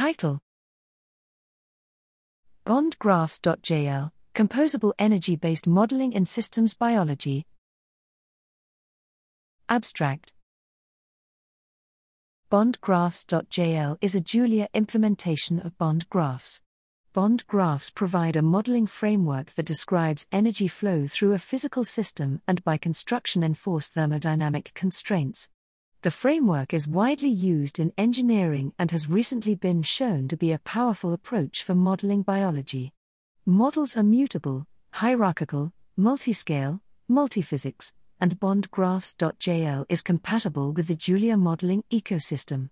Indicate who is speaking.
Speaker 1: Title BondGraphs.jl Composable Energy Based Modeling in Systems Biology. Abstract BondGraphs.jl is a Julia implementation of Bond Graphs. Bond graphs provide a modeling framework that describes energy flow through a physical system and by construction enforce thermodynamic constraints. The framework is widely used in engineering and has recently been shown to be a powerful approach for modeling biology. Models are mutable, hierarchical, multiscale, multiphysics, and BondGraphs.jl is compatible with the Julia modeling ecosystem.